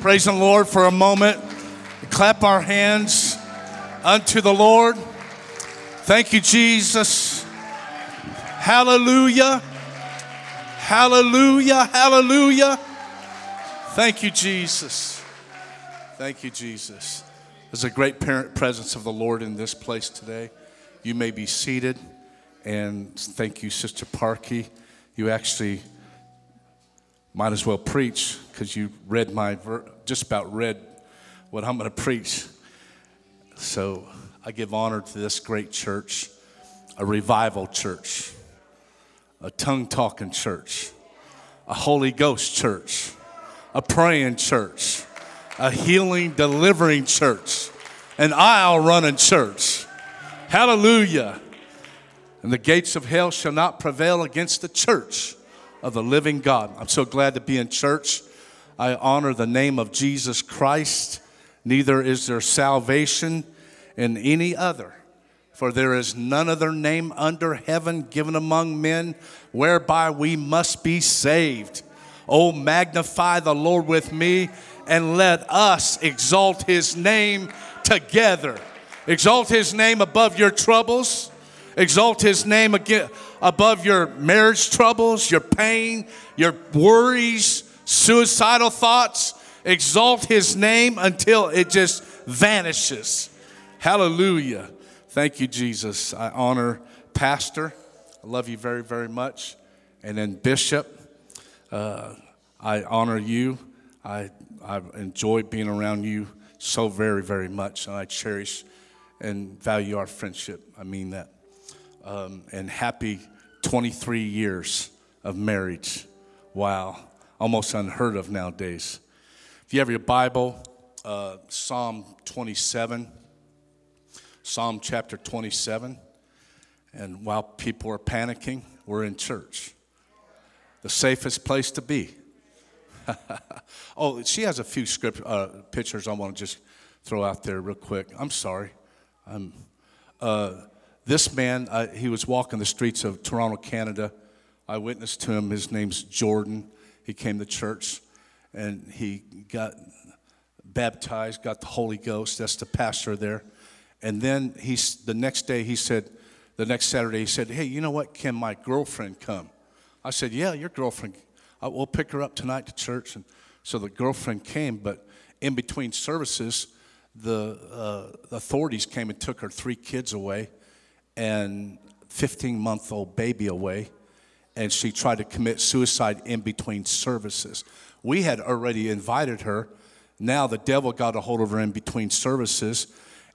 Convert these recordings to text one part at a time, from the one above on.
Praise the Lord for a moment. Clap our hands unto the Lord. Thank you, Jesus. Hallelujah. Hallelujah. Hallelujah. Thank you, Jesus. Thank you, Jesus. There's a great parent presence of the Lord in this place today. You may be seated. And thank you, Sister Parkey. You actually might as well preach because you read my, ver- just about read what I'm going to preach. So I give honor to this great church, a revival church, a tongue talking church, a Holy Ghost church, a praying church, a healing, delivering church, an aisle running church. Hallelujah. And the gates of hell shall not prevail against the church of the living God. I'm so glad to be in church. I honor the name of Jesus Christ. Neither is there salvation in any other, for there is none other name under heaven given among men whereby we must be saved. Oh, magnify the Lord with me and let us exalt his name together. Exalt his name above your troubles. Exalt his name again above your marriage troubles, your pain, your worries, suicidal thoughts. Exalt his name until it just vanishes. Hallelujah. Thank you, Jesus. I honor Pastor. I love you very, very much. And then Bishop, uh, I honor you. I, I enjoy being around you so very, very much. And I cherish and value our friendship. I mean that. Um, and happy 23 years of marriage. Wow, almost unheard of nowadays. If you have your Bible, uh, Psalm 27, Psalm chapter 27, and while people are panicking, we're in church. The safest place to be. oh, she has a few script uh, pictures I want to just throw out there real quick. I'm sorry. I'm, uh, this man, uh, he was walking the streets of Toronto, Canada. I witnessed to him. His name's Jordan. He came to church and he got baptized, got the Holy Ghost. That's the pastor there. And then he's, the next day, he said, the next Saturday, he said, Hey, you know what? Can my girlfriend come? I said, Yeah, your girlfriend. I, we'll pick her up tonight to church. And so the girlfriend came, but in between services, the uh, authorities came and took her three kids away and 15 month old baby away, and she tried to commit suicide in between services. We had already invited her. Now the devil got a hold of her in between services,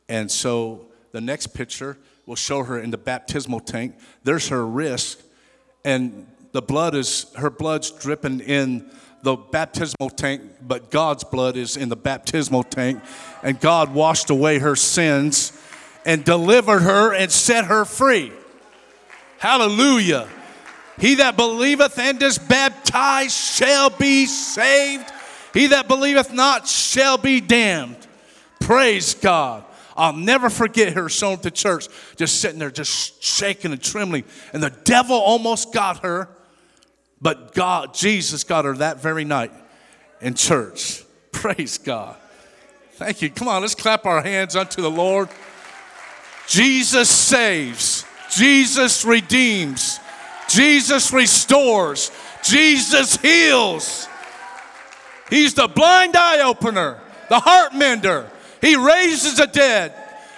and so the next picture will show her in the baptismal tank. There's her wrist, and the blood is her blood's dripping in the baptismal tank, but God's blood is in the baptismal tank, and God washed away her sins and delivered her and set her free. Hallelujah. He that believeth and is baptized shall be saved. He that believeth not shall be damned. Praise God. I'll never forget her showing up to church, just sitting there, just shaking and trembling. And the devil almost got her, but God, Jesus got her that very night in church. Praise God. Thank you. Come on, let's clap our hands unto the Lord. Jesus saves, Jesus redeems, Jesus restores, Jesus heals. He's the blind eye opener, the heart mender. He raises the dead.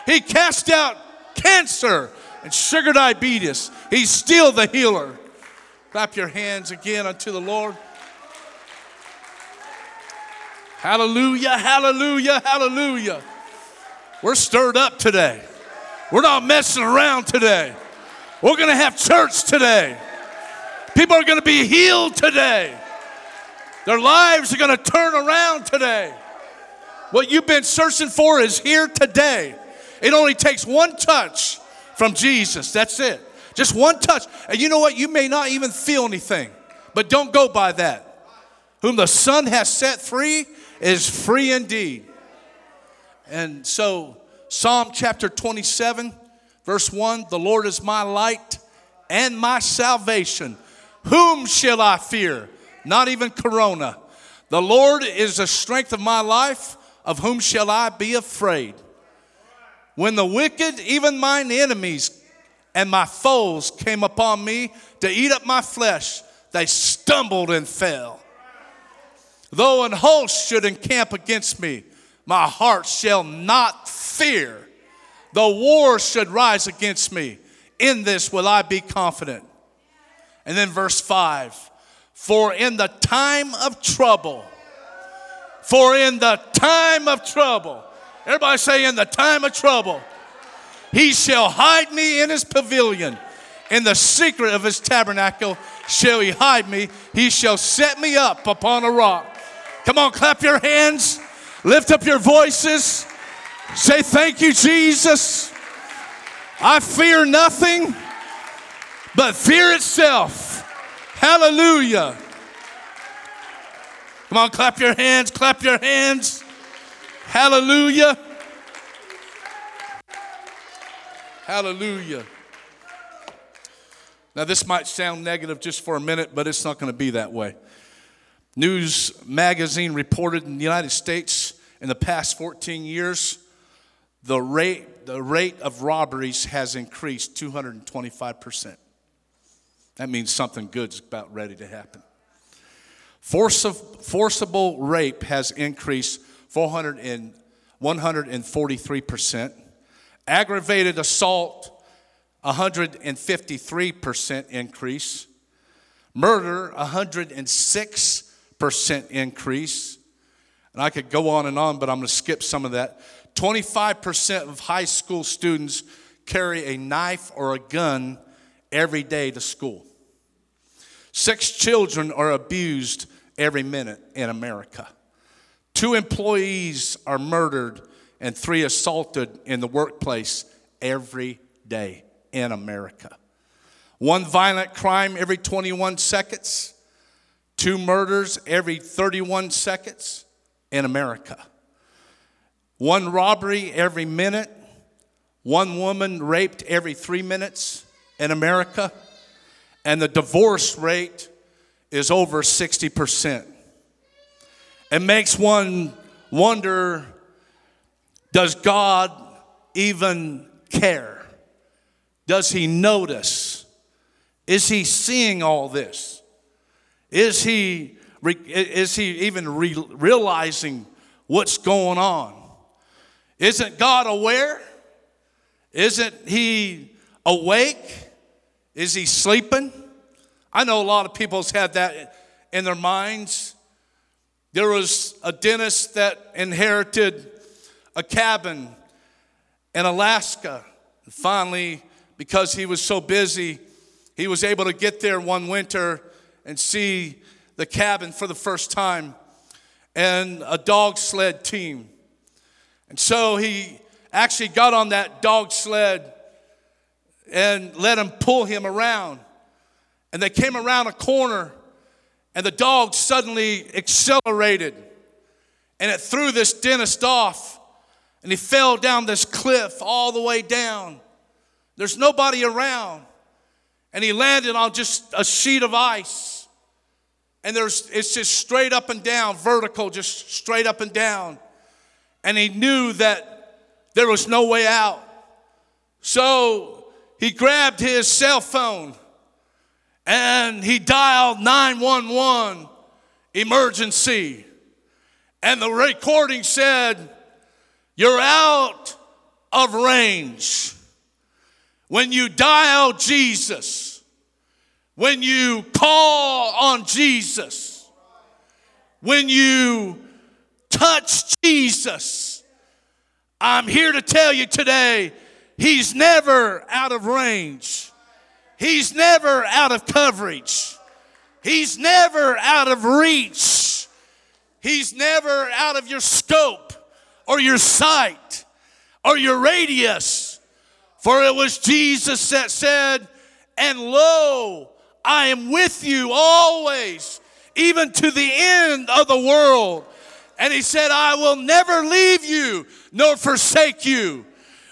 He casts out cancer and sugar diabetes. He's still the healer. Clap your hands again unto the Lord. Hallelujah, hallelujah, hallelujah. We're stirred up today. We're not messing around today. We're going to have church today. People are going to be healed today. Their lives are going to turn around today. What you've been searching for is here today. It only takes one touch from Jesus. That's it. Just one touch. And you know what? You may not even feel anything, but don't go by that. Whom the Son has set free is free indeed. And so Psalm chapter 27, verse 1 The Lord is my light and my salvation. Whom shall I fear? Not even Corona. The Lord is the strength of my life. Of whom shall I be afraid? When the wicked, even mine enemies and my foes, came upon me to eat up my flesh, they stumbled and fell. Though an host should encamp against me, my heart shall not fear. The war should rise against me, in this will I be confident. And then verse 5 For in the time of trouble, for in the time of trouble, everybody say, in the time of trouble, he shall hide me in his pavilion. In the secret of his tabernacle shall he hide me. He shall set me up upon a rock. Come on, clap your hands, lift up your voices, say, Thank you, Jesus. I fear nothing but fear itself. Hallelujah. Come on, clap your hands, clap your hands. Hallelujah. Hallelujah. Now, this might sound negative just for a minute, but it's not going to be that way. News magazine reported in the United States in the past 14 years, the rate, the rate of robberies has increased 225%. That means something good's about ready to happen. forcible rape has increased 400 and 143%. Aggravated assault, 153% increase. Murder, 106 percent increase. And I could go on and on, but I'm going to skip some of that. 25% of high school students carry a knife or a gun every day to school. Six children are abused every minute in America. Two employees are murdered and three assaulted in the workplace every day in America. One violent crime every 21 seconds two murders every 31 seconds in America, one robbery every minute, one woman raped every three minutes in America, and the divorce rate is over 60%. It makes one wonder does God even care? Does He notice? Is He seeing all this? Is he, is he even re- realizing what's going on? Isn't God aware? Isn't he awake? Is he sleeping? I know a lot of people's had that in their minds. There was a dentist that inherited a cabin in Alaska. finally, because he was so busy, he was able to get there one winter and see the cabin for the first time and a dog sled team. And so he actually got on that dog sled and let him pull him around. And they came around a corner, and the dog suddenly accelerated and it threw this dentist off. And he fell down this cliff all the way down. There's nobody around. And he landed on just a sheet of ice and there's it's just straight up and down, vertical, just straight up and down. And he knew that there was no way out. So he grabbed his cell phone and he dialed 911 emergency. And the recording said, You're out of range. When you dial Jesus, when you call on Jesus, when you touch Jesus, I'm here to tell you today, He's never out of range. He's never out of coverage. He's never out of reach. He's never out of your scope or your sight or your radius. For it was Jesus that said, And lo, I am with you always, even to the end of the world. And he said, I will never leave you nor forsake you.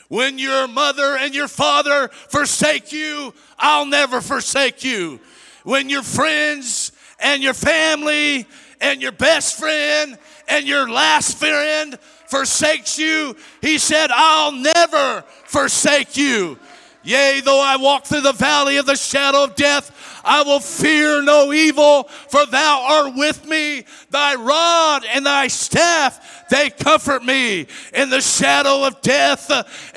When your mother and your father forsake you, I'll never forsake you. When your friends and your family and your best friend and your last friend forsakes you, he said, I'll never forsake you. Yea, though I walk through the valley of the shadow of death, I will fear no evil, for thou art with me. Thy rod and thy staff, they comfort me. In the shadow of death,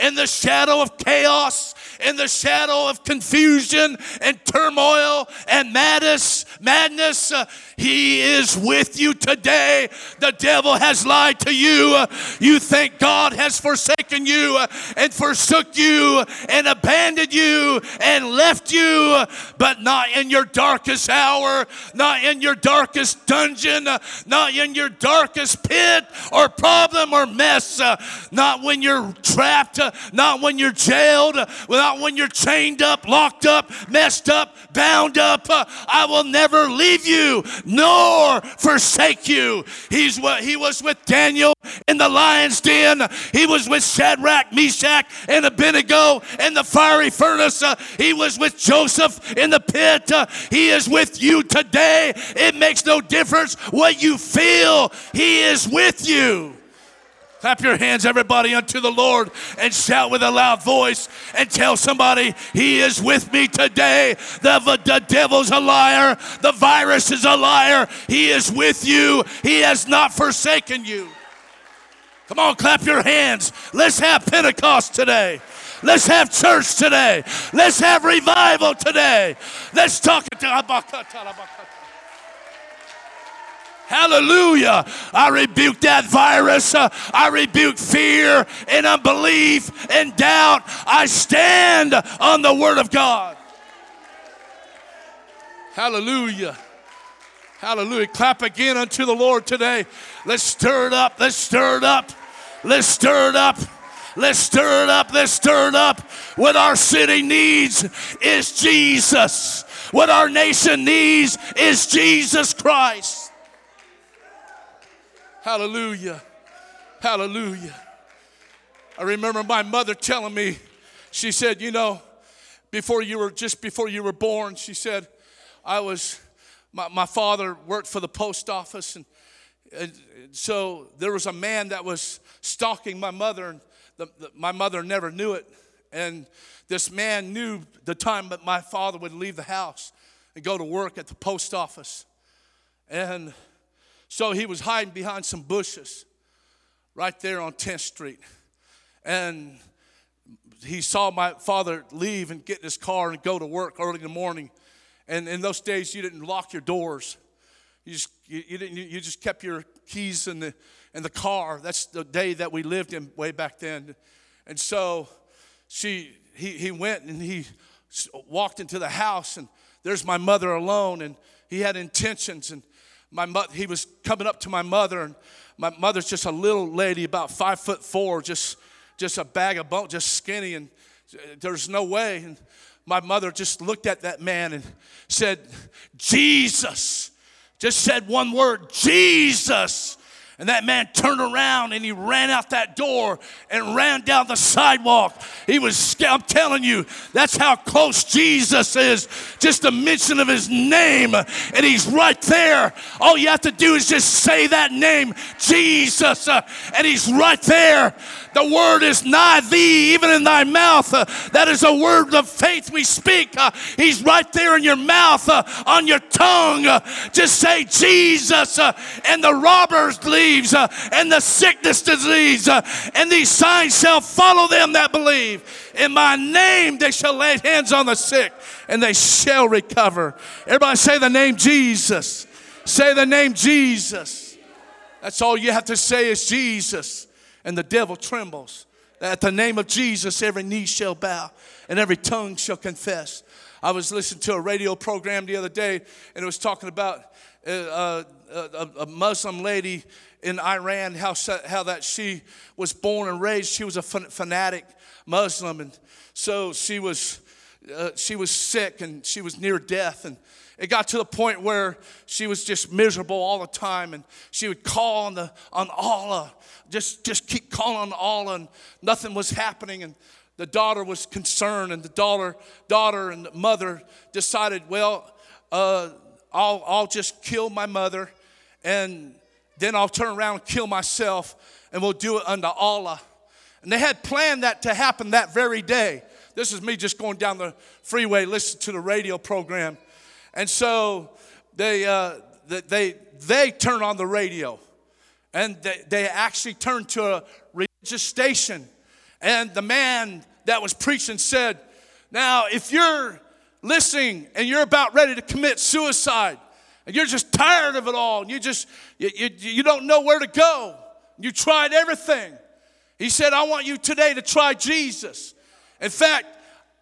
in the shadow of chaos, in the shadow of confusion and turmoil and madness, madness, uh, he is with you today. The devil has lied to you. You think God has forsaken you uh, and forsook you and abandoned you and left you, but not in your darkest hour, not in your darkest dungeon, uh, not in your darkest pit or problem or mess, uh, not when you're trapped, not when you're jailed, not when you're chained up, locked up, messed up, bound up. I will never leave you nor forsake you. He's what he was with Daniel in the lion's den. He was with Shadrach, Meshach, and Abednego in the fiery furnace. Uh, he was with Joseph in the pit. Uh, he is with you today. It makes no difference what you feel. He is with you. Clap your hands, everybody, unto the Lord and shout with a loud voice and tell somebody, He is with me today. The, the devil's a liar. The virus is a liar. He is with you. He has not forsaken you. Come on, clap your hands. Let's have Pentecost today. Let's have church today. Let's have revival today. Let's talk to Hallelujah. I rebuke that virus. Uh, I rebuke fear and unbelief and doubt. I stand on the Word of God. Hallelujah. Hallelujah. Clap again unto the Lord today. Let's stir it up. Let's stir it up. Let's stir it up. Let's stir it up. Let's stir it up. What our city needs is Jesus. What our nation needs is Jesus Christ. Hallelujah. Hallelujah. I remember my mother telling me, she said, you know, before you were, just before you were born, she said, I was, my, my father worked for the post office, and, and so there was a man that was stalking my mother, and the, the, my mother never knew it. And this man knew the time that my father would leave the house and go to work at the post office. And so he was hiding behind some bushes right there on 10th Street. And he saw my father leave and get in his car and go to work early in the morning. And in those days, you didn't lock your doors. You just, you, didn't, you just kept your keys in the, in the car. That's the day that we lived in way back then. And so she, he, he went and he walked into the house, and there's my mother alone, and he had intentions. And my he was coming up to my mother, and my mother's just a little lady, about five foot four, just, just a bag of bones, just skinny, and uh, there's no way. And my mother just looked at that man and said, Jesus. Just said one word, Jesus. And that man turned around and he ran out that door and ran down the sidewalk. He was. I'm telling you, that's how close Jesus is. Just a mention of his name, and he's right there. All you have to do is just say that name, Jesus, uh, and he's right there. The word is nigh thee, even in thy mouth. Uh, that is a word of faith we speak. Uh, he's right there in your mouth, uh, on your tongue. Uh, just say Jesus, uh, and the robbers leaves, uh, and the sickness disease, and these signs shall follow them that believe. In my name they shall lay hands on the sick, and they shall recover. Everybody say the name Jesus. Say the name Jesus. That's all you have to say is Jesus and the devil trembles. At the name of Jesus, every knee shall bow and every tongue shall confess. I was listening to a radio program the other day, and it was talking about uh, uh a, a, Muslim lady in Iran, how, how that she was born and raised. She was a fanatic Muslim, and so she was, uh, she was sick and she was near death. And it got to the point where she was just miserable all the time, and she would call on the on Allah, just just keep calling on Allah, and nothing was happening. And the daughter was concerned, and the daughter daughter and the mother decided, well, uh, I'll I'll just kill my mother, and then I'll turn around and kill myself, and we'll do it unto Allah. And they had planned that to happen that very day. This is me just going down the freeway, listening to the radio program. And so they, uh, they, they turn on the radio and they, they actually turned to a religious station. And the man that was preaching said, Now, if you're listening and you're about ready to commit suicide, and you're just tired of it all, and you just you, you, you don't know where to go, you tried everything. He said, I want you today to try Jesus. In fact,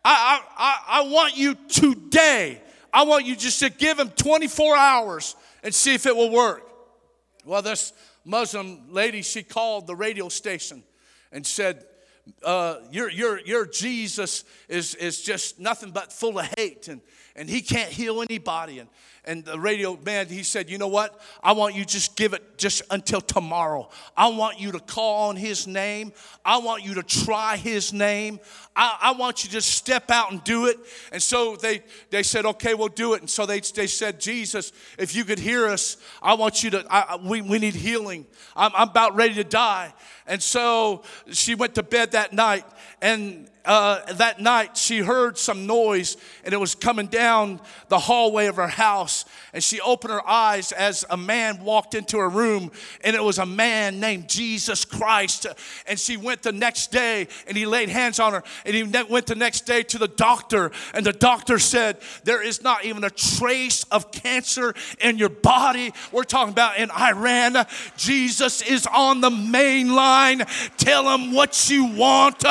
I, I, I want you today, I want you just to give him 24 hours and see if it will work. Well, this Muslim lady, she called the radio station and said, uh, your, your, your Jesus is, is just nothing but full of hate and, and he can't heal anybody. And, and the radio man, he said, You know what? I want you just give it just until tomorrow. I want you to call on his name. I want you to try his name. I, I want you to just step out and do it. And so they, they said, Okay, we'll do it. And so they, they said, Jesus, if you could hear us, I want you to, I, we, we need healing. I'm, I'm about ready to die. And so she went to bed that night. And uh, that night she heard some noise and it was coming down the hallway of her house. And she opened her eyes as a man walked into her room and it was a man named Jesus Christ. And she went the next day and he laid hands on her and he went the next day to the doctor. And the doctor said, There is not even a trace of cancer in your body. We're talking about in Iran. Jesus is on the main line. Tell him what you want.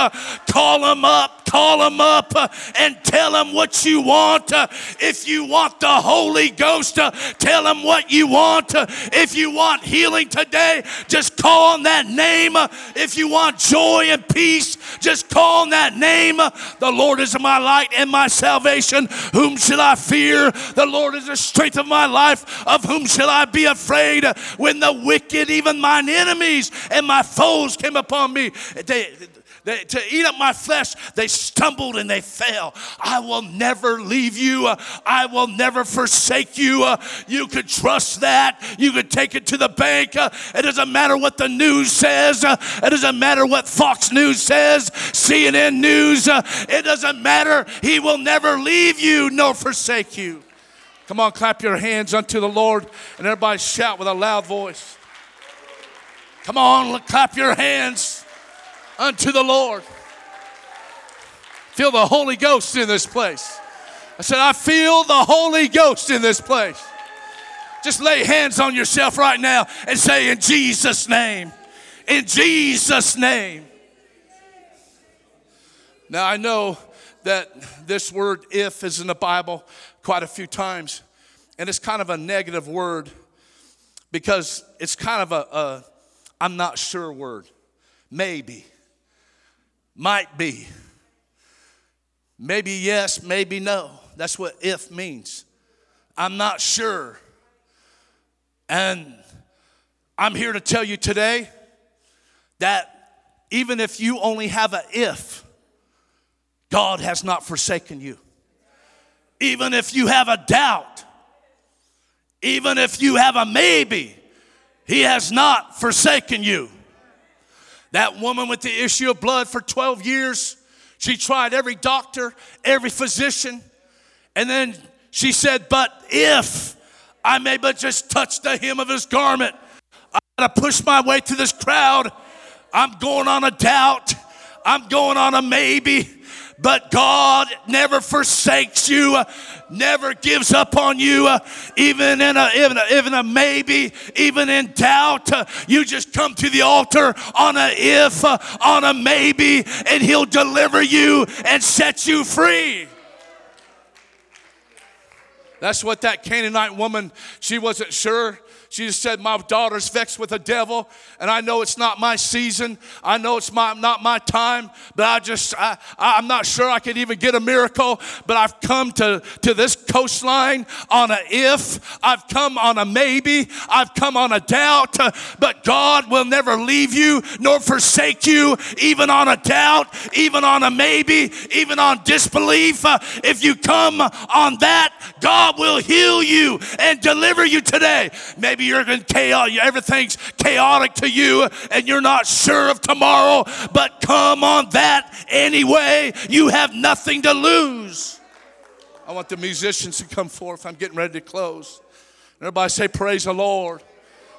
Call him up, call him up, uh, and tell him what you want. Uh, if you want the Holy Ghost, uh, tell him what you want. If you want healing today, just call on that name. If you want joy and peace, just call on that name. The Lord is my light and my salvation. Whom shall I fear? The Lord is the strength of my life. Of whom shall I be afraid? When the wicked, even mine enemies and my foes came upon me, they, they, to eat up my flesh, they stumbled and they fell. I will never leave you. Uh, I will never forsake you. Uh, you could trust that. You could take it to the bank. Uh, it doesn't matter what the news says. It doesn't matter what Fox News says, CNN News. It doesn't matter. He will never leave you nor forsake you. Come on, clap your hands unto the Lord and everybody shout with a loud voice. Come on, clap your hands unto the Lord. Feel the Holy Ghost in this place. I said, I feel the Holy Ghost in this place. Just lay hands on yourself right now and say, In Jesus' name, in Jesus' name. Now, I know that this word if is in the Bible quite a few times, and it's kind of a negative word because it's kind of a, a I'm not sure word. Maybe. Might be. Maybe yes, maybe no. That's what if means. I'm not sure. And I'm here to tell you today that even if you only have a if, God has not forsaken you. Even if you have a doubt, even if you have a maybe, He has not forsaken you. That woman with the issue of blood for 12 years, she tried every doctor, every physician, and then she said, But if I may but just touch the hem of his garment, I gotta push my way through this crowd. I'm going on a doubt, I'm going on a maybe. But God never forsakes you, never gives up on you, even in a, even a, even a maybe, even in doubt. You just come to the altar on a if, on a maybe, and He'll deliver you and set you free. That's what that Canaanite woman, she wasn't sure. Just said, My daughter's vexed with the devil, and I know it's not my season. I know it's my, not my time, but I just, I, I'm not sure I could even get a miracle. But I've come to, to this coastline on a if, I've come on a maybe, I've come on a doubt, but God will never leave you nor forsake you, even on a doubt, even on a maybe, even on disbelief. If you come on that, God will heal you and deliver you today. Maybe Maybe you're in chaos, everything's chaotic to you and you're not sure of tomorrow, but come on that anyway. You have nothing to lose. I want the musicians to come forth. I'm getting ready to close. Everybody say, Praise the Lord.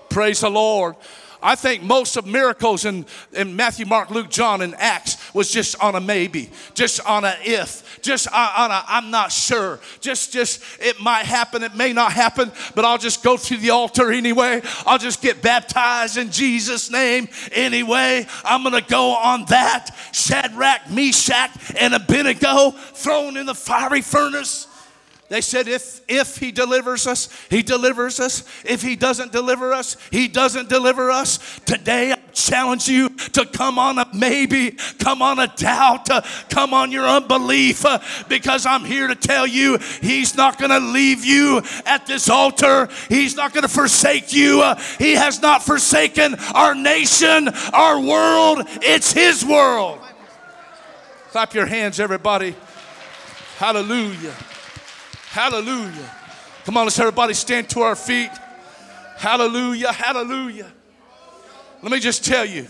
Praise the Lord. I think most of miracles in, in Matthew, Mark, Luke, John, and Acts was just on a maybe, just on a if, just on a I'm not sure. Just, just it might happen, it may not happen, but I'll just go to the altar anyway. I'll just get baptized in Jesus' name anyway. I'm gonna go on that. Shadrach, Meshach, and Abednego thrown in the fiery furnace. They said, if, if he delivers us, he delivers us. If he doesn't deliver us, he doesn't deliver us. Today, I challenge you to come on a maybe, come on a doubt, uh, come on your unbelief, uh, because I'm here to tell you he's not going to leave you at this altar. He's not going to forsake you. Uh, he has not forsaken our nation, our world. It's his world. Clap your hands, everybody. Hallelujah. Hallelujah. Come on, let's everybody stand to our feet. Hallelujah. Hallelujah. Let me just tell you.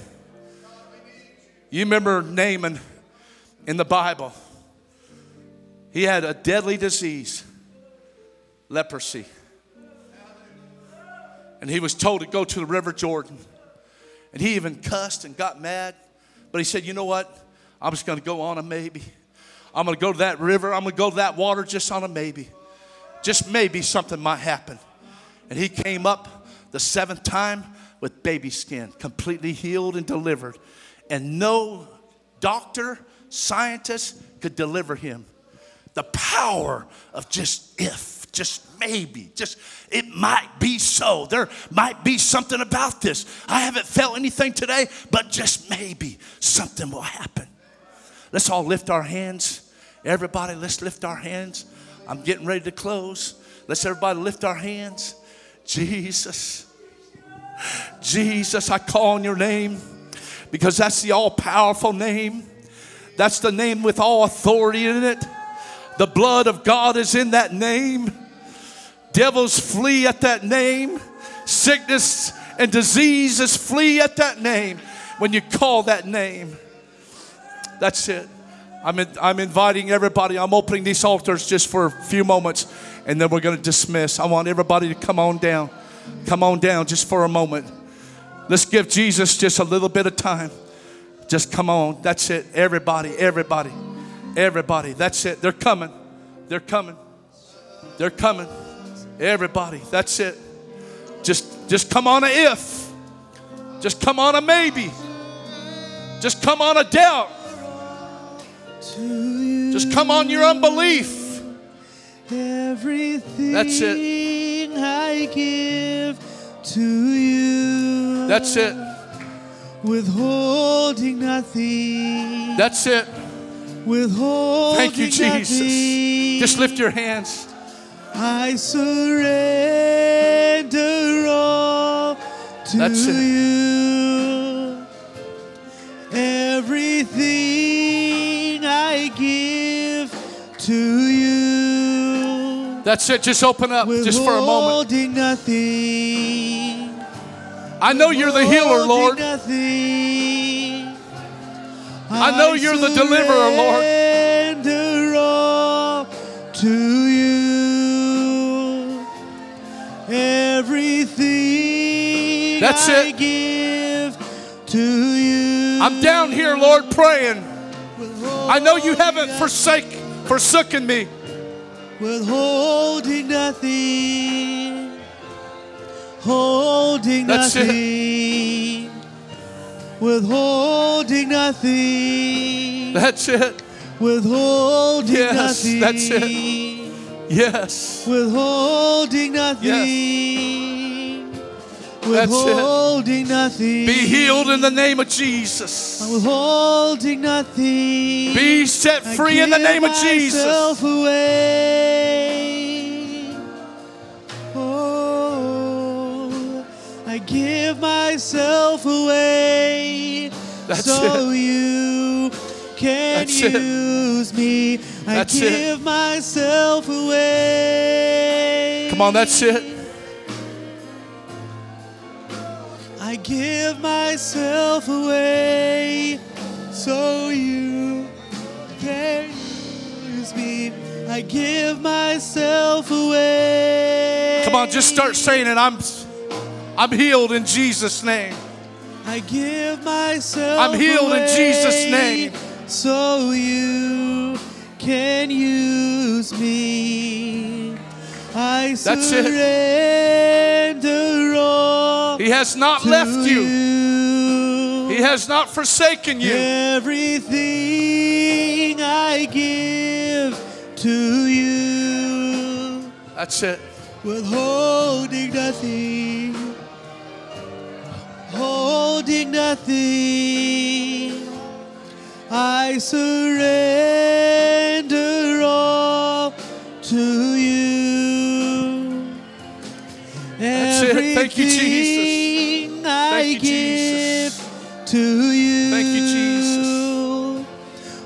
You remember Naaman in the Bible. He had a deadly disease, leprosy. And he was told to go to the River Jordan. And he even cussed and got mad. But he said, You know what? I'm just going to go on a maybe. I'm going to go to that river. I'm going to go to that water just on a maybe. Just maybe something might happen. And he came up the seventh time with baby skin, completely healed and delivered. And no doctor, scientist could deliver him. The power of just if, just maybe, just it might be so. There might be something about this. I haven't felt anything today, but just maybe something will happen. Let's all lift our hands. Everybody, let's lift our hands. I'm getting ready to close. Let's everybody lift our hands. Jesus. Jesus, I call on your name because that's the all powerful name. That's the name with all authority in it. The blood of God is in that name. Devils flee at that name. Sickness and diseases flee at that name when you call that name. That's it. I'm, in, I'm inviting everybody. I'm opening these altars just for a few moments and then we're going to dismiss. I want everybody to come on down. Come on down just for a moment. Let's give Jesus just a little bit of time. Just come on. That's it. Everybody, everybody, everybody. That's it. They're coming. They're coming. They're coming. Everybody. That's it. Just just come on a if. Just come on a maybe. Just come on a doubt. Just come on your unbelief. Everything That's it. I give to you. That's it. Withholding nothing. That's it. Withholding nothing Thank you, Jesus. nothing. Just lift your hands. I surrender all to That's it. you. That's it. Just open up just for a moment. Nothing. I know you're the healer, Lord. Nothing. I know you're the deliverer, Lord. all to you. Everything That's I it. give to you. I'm down here, Lord, praying. I know you haven't forsake, forsaken me. Withholding nothing. Holding That's it. nothing. Withholding nothing. That's it. Withholding Yes, nothing. that's it. Yes. Withholding nothing. It. Withholding nothing. Be healed in the name of Jesus. Withholding nothing. Be set free in the name of Jesus. myself away. Oh, I give myself away. That's so it. you can That's it. use me. I That's it. give myself away. Come on, that's it. Give myself away so you can use me. I give myself away. Come on, just start saying it. I'm, I'm healed in Jesus' name. I give myself I'm healed in Jesus' name. So you can use me. I That's it. He has not left you, you. He has not forsaken you. Everything I give to you, That's it. withholding nothing, holding nothing. I surrender all to you. That's it. Thank you, Jesus. I you, give Jesus. to you. Thank you, Jesus.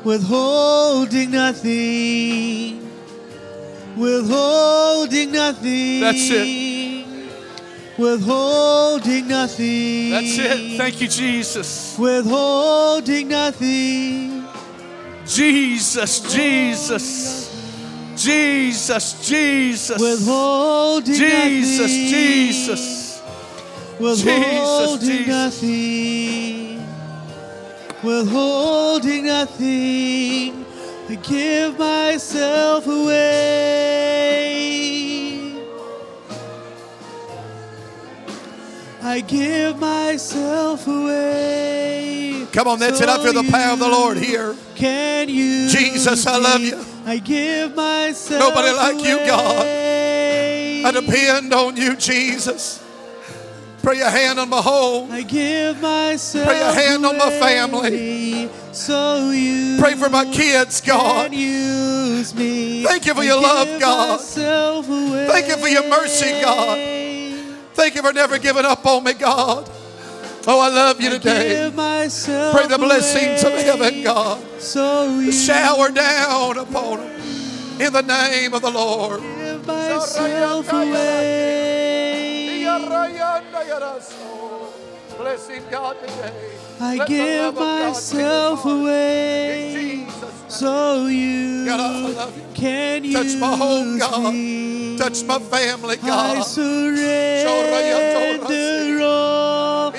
Withholding nothing. Withholding nothing. That's it. Withholding nothing. That's it. Thank you, Jesus. Withholding nothing. Jesus, Jesus, Jesus, Jesus, Withholding Jesus, nothing. Jesus. Withholding Jesus. nothing. Withholding nothing. I give myself away. I give myself away. Come on, that's it. I feel the power of the Lord here. Can you? Jesus, I love you. I give myself Nobody like you, God. I depend on you, Jesus. Pray your hand on my home. I give myself Pray your hand on my family. So you Pray for my kids, God. use me. Thank you for your love, God. Thank you for your mercy, God. Thank you for never giving up on me, God. Oh, I love you today. Pray the blessings of heaven, God. So you Shower down upon them in the name of the Lord. Blessing God today. I Let give myself fill your heart. away. Jesus' So you God, I you. can Touch my home, God. me. Touch my family, God. I surrender all to you. Oh.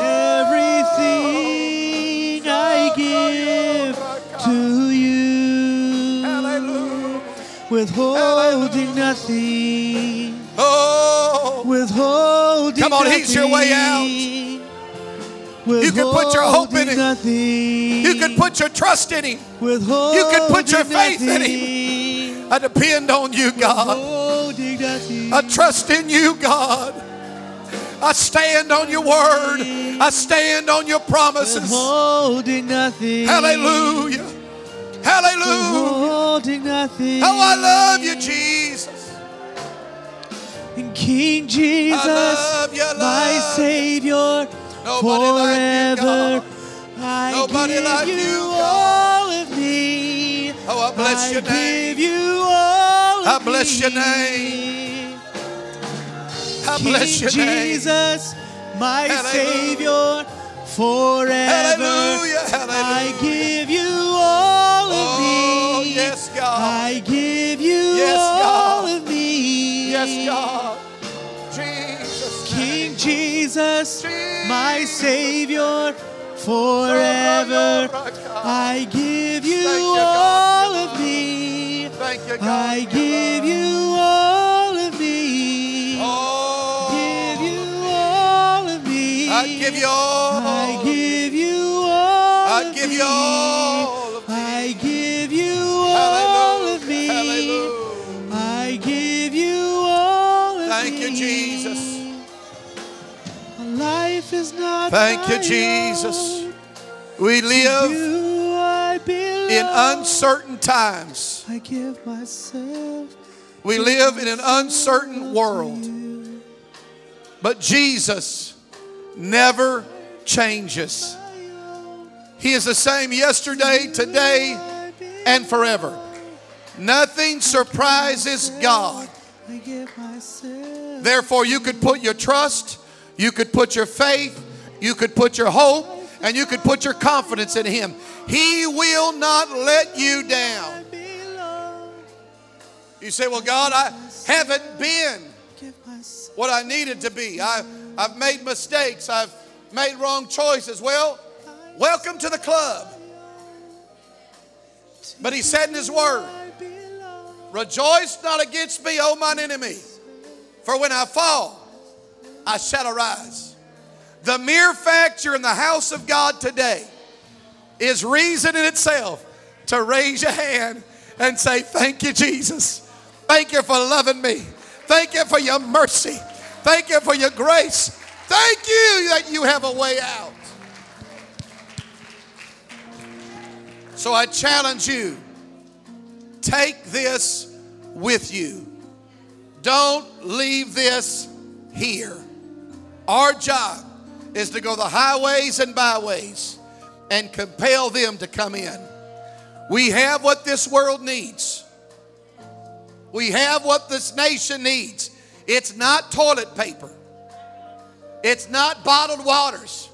Everything Withholding nothing. Oh, Withholding Come on, He's your way out. You can put your hope in. Nothing. you can put your trust in Him. You can put your faith in him. I depend on you, God. I trust in you, God. I stand on your word. I stand on your promises. Nothing. Hallelujah. Hallelujah. Withholding nothing. Oh, I love you, Jesus. And King Jesus, love you, my love. Savior, Nobody like you, forever. I Nobody give like you, you, all of me. Oh, I bless I your name. give you all I bless your name. I King bless your name. Jesus, my Hallelujah. Savior, forever. Hallelujah. I give you all of Oh, me. yes, God. I give you Yes, all God. of me. Yes, God. Jesus. King Jesus, Jesus. my Savior, forever. I give you all of me. Thank you, God. I give you Thank you, Jesus. We live you I belong. in uncertain times. I give myself. We live in an uncertain world. But Jesus never changes. He is the same yesterday, today, and forever. Nothing surprises God. I give myself. Therefore, you could put your trust, you could put your faith, you could put your hope, and you could put your confidence in Him. He will not let you down. You say, Well, God, I haven't been what I needed to be. I, I've made mistakes, I've made wrong choices. Well, welcome to the club. But He said in His Word, Rejoice not against me, O mine enemy, for when I fall, I shall arise. The mere fact you're in the house of God today is reason in itself to raise your hand and say, Thank you, Jesus. Thank you for loving me. Thank you for your mercy. Thank you for your grace. Thank you that you have a way out. So I challenge you take this with you. Don't leave this here. Our job is to go the highways and byways and compel them to come in. We have what this world needs. We have what this nation needs. It's not toilet paper. It's not bottled waters.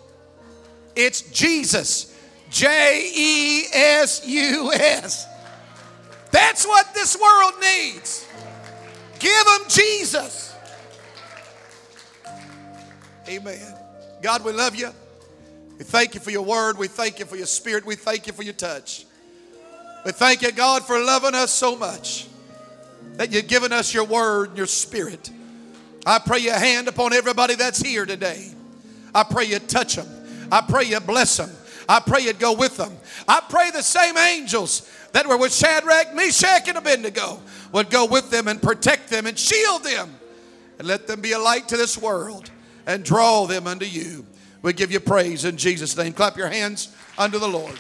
It's Jesus. J E S U S. That's what this world needs. Give them Jesus. Amen. God, we love you. We thank you for your word. We thank you for your spirit. We thank you for your touch. We thank you, God, for loving us so much that you've given us your word and your spirit. I pray your hand upon everybody that's here today. I pray you touch them. I pray you bless them. I pray you'd go with them. I pray the same angels that were with Shadrach, Meshach, and Abednego would go with them and protect them and shield them and let them be a light to this world and draw them unto you. We give you praise in Jesus' name. Clap your hands unto the Lord.